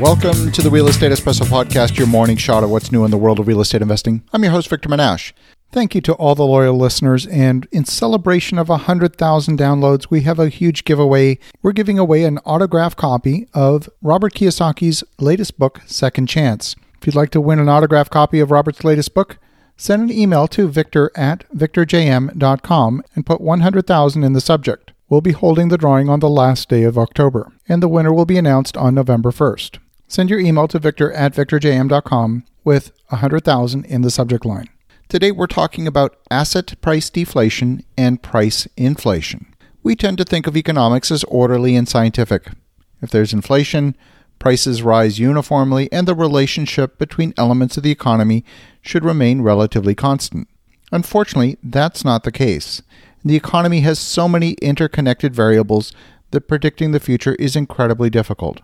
Welcome to the Real Estate Espresso Podcast, your morning shot of what's new in the world of real estate investing. I'm your host, Victor Menasce. Thank you to all the loyal listeners. And in celebration of 100,000 downloads, we have a huge giveaway. We're giving away an autographed copy of Robert Kiyosaki's latest book, Second Chance. If you'd like to win an autographed copy of Robert's latest book, send an email to victor at victorjm.com and put 100,000 in the subject. We'll be holding the drawing on the last day of October, and the winner will be announced on November 1st. Send your email to victor at victorjm.com with 100,000 in the subject line. Today we're talking about asset price deflation and price inflation. We tend to think of economics as orderly and scientific. If there's inflation, prices rise uniformly, and the relationship between elements of the economy should remain relatively constant. Unfortunately, that's not the case. The economy has so many interconnected variables that predicting the future is incredibly difficult.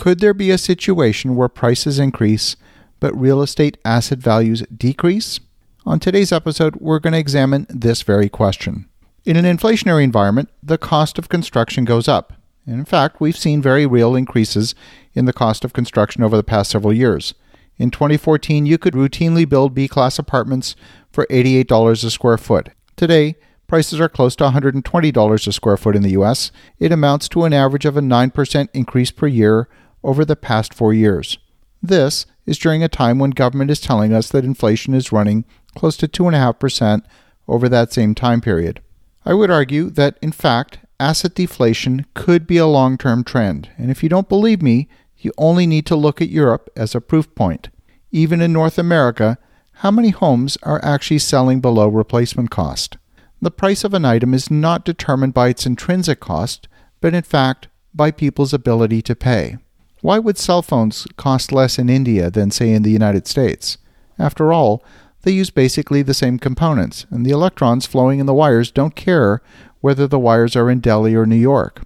Could there be a situation where prices increase, but real estate asset values decrease? On today's episode, we're going to examine this very question. In an inflationary environment, the cost of construction goes up. And in fact, we've seen very real increases in the cost of construction over the past several years. In 2014, you could routinely build B class apartments for $88 a square foot. Today, prices are close to $120 a square foot in the US. It amounts to an average of a 9% increase per year over the past four years. This is during a time when government is telling us that inflation is running close to 2.5% over that same time period. I would argue that, in fact, asset deflation could be a long term trend, and if you don't believe me, you only need to look at Europe as a proof point. Even in North America, how many homes are actually selling below replacement cost? The price of an item is not determined by its intrinsic cost, but in fact by people's ability to pay. Why would cell phones cost less in India than, say, in the United States? After all, they use basically the same components, and the electrons flowing in the wires don't care whether the wires are in Delhi or New York.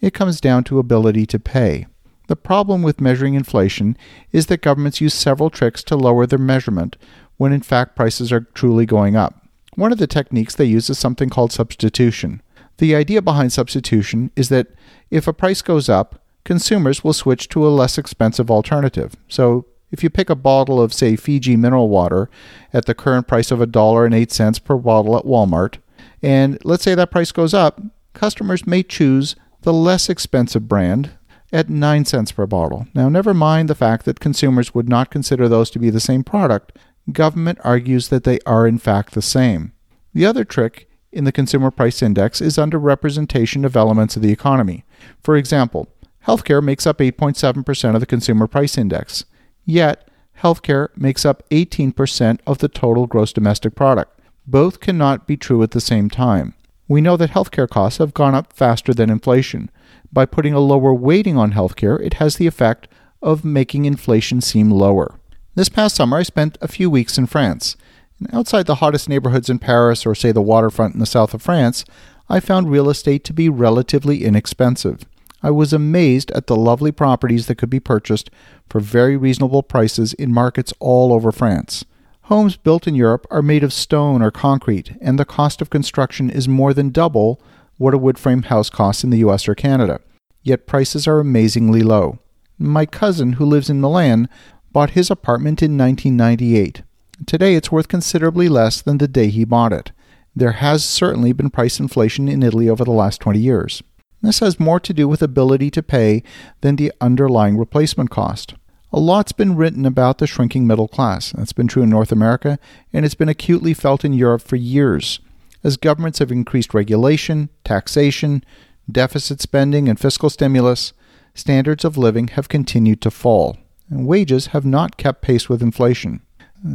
It comes down to ability to pay. The problem with measuring inflation is that governments use several tricks to lower their measurement when in fact prices are truly going up. One of the techniques they use is something called substitution. The idea behind substitution is that if a price goes up, consumers will switch to a less expensive alternative. So if you pick a bottle of, say, Fiji mineral water at the current price of a dollar and eight cents per bottle at Walmart, and let's say that price goes up, customers may choose the less expensive brand at 9 cents per bottle. Now, never mind the fact that consumers would not consider those to be the same product, government argues that they are in fact the same. The other trick in the Consumer Price Index is underrepresentation of elements of the economy. For example, healthcare makes up 8.7% of the Consumer Price Index. Yet, healthcare makes up 18% of the total gross domestic product. Both cannot be true at the same time. We know that healthcare costs have gone up faster than inflation. By putting a lower weighting on healthcare, it has the effect of making inflation seem lower. This past summer, I spent a few weeks in France. And outside the hottest neighborhoods in Paris or, say, the waterfront in the south of France, I found real estate to be relatively inexpensive. I was amazed at the lovely properties that could be purchased for very reasonable prices in markets all over France. Homes built in Europe are made of stone or concrete, and the cost of construction is more than double what a wood frame house costs in the US or Canada. Yet prices are amazingly low. My cousin, who lives in Milan, bought his apartment in 1998. Today it's worth considerably less than the day he bought it. There has certainly been price inflation in Italy over the last 20 years. This has more to do with ability to pay than the underlying replacement cost. A lot's been written about the shrinking middle class. That's been true in North America, and it's been acutely felt in Europe for years. As governments have increased regulation, taxation, deficit spending, and fiscal stimulus, standards of living have continued to fall, and wages have not kept pace with inflation.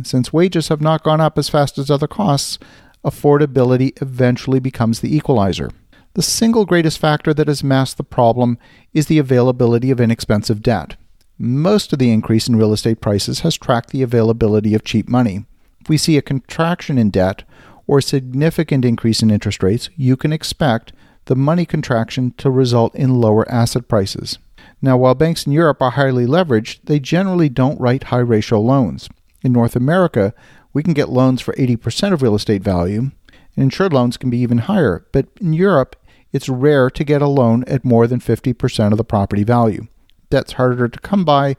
Since wages have not gone up as fast as other costs, affordability eventually becomes the equalizer. The single greatest factor that has masked the problem is the availability of inexpensive debt. Most of the increase in real estate prices has tracked the availability of cheap money. If we see a contraction in debt or a significant increase in interest rates, you can expect the money contraction to result in lower asset prices. Now, while banks in Europe are highly leveraged, they generally don't write high ratio loans. In North America, we can get loans for 80% of real estate value, and insured loans can be even higher. But in Europe, it's rare to get a loan at more than 50% of the property value. debt's harder to come by,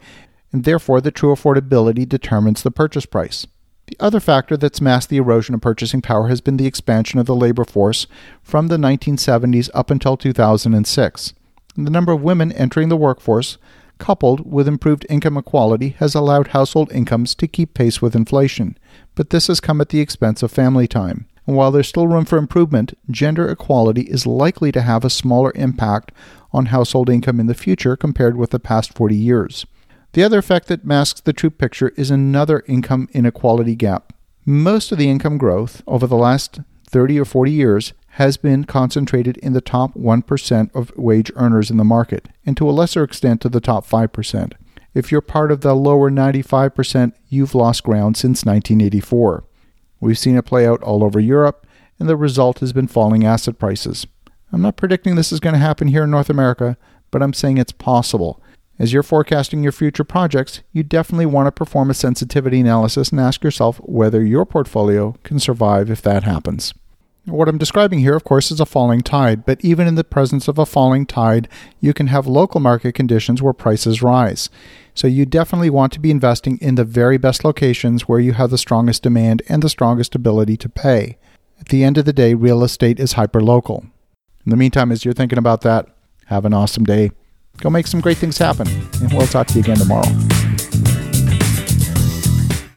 and therefore the true affordability determines the purchase price. The other factor that's masked the erosion of purchasing power has been the expansion of the labor force from the 1970s up until 2006. The number of women entering the workforce, coupled with improved income equality, has allowed household incomes to keep pace with inflation. But this has come at the expense of family time. And while there's still room for improvement, gender equality is likely to have a smaller impact on household income in the future compared with the past 40 years. The other effect that masks the true picture is another income inequality gap. Most of the income growth over the last 30 or 40 years has been concentrated in the top 1% of wage earners in the market, and to a lesser extent to the top 5%. If you're part of the lower 95%, you've lost ground since 1984. We've seen it play out all over Europe, and the result has been falling asset prices. I'm not predicting this is going to happen here in North America, but I'm saying it's possible. As you're forecasting your future projects, you definitely want to perform a sensitivity analysis and ask yourself whether your portfolio can survive if that happens. What I'm describing here, of course, is a falling tide, but even in the presence of a falling tide, you can have local market conditions where prices rise. So you definitely want to be investing in the very best locations where you have the strongest demand and the strongest ability to pay. At the end of the day, real estate is hyperlocal. In the meantime, as you're thinking about that, have an awesome day. Go make some great things happen, and we'll talk to you again tomorrow.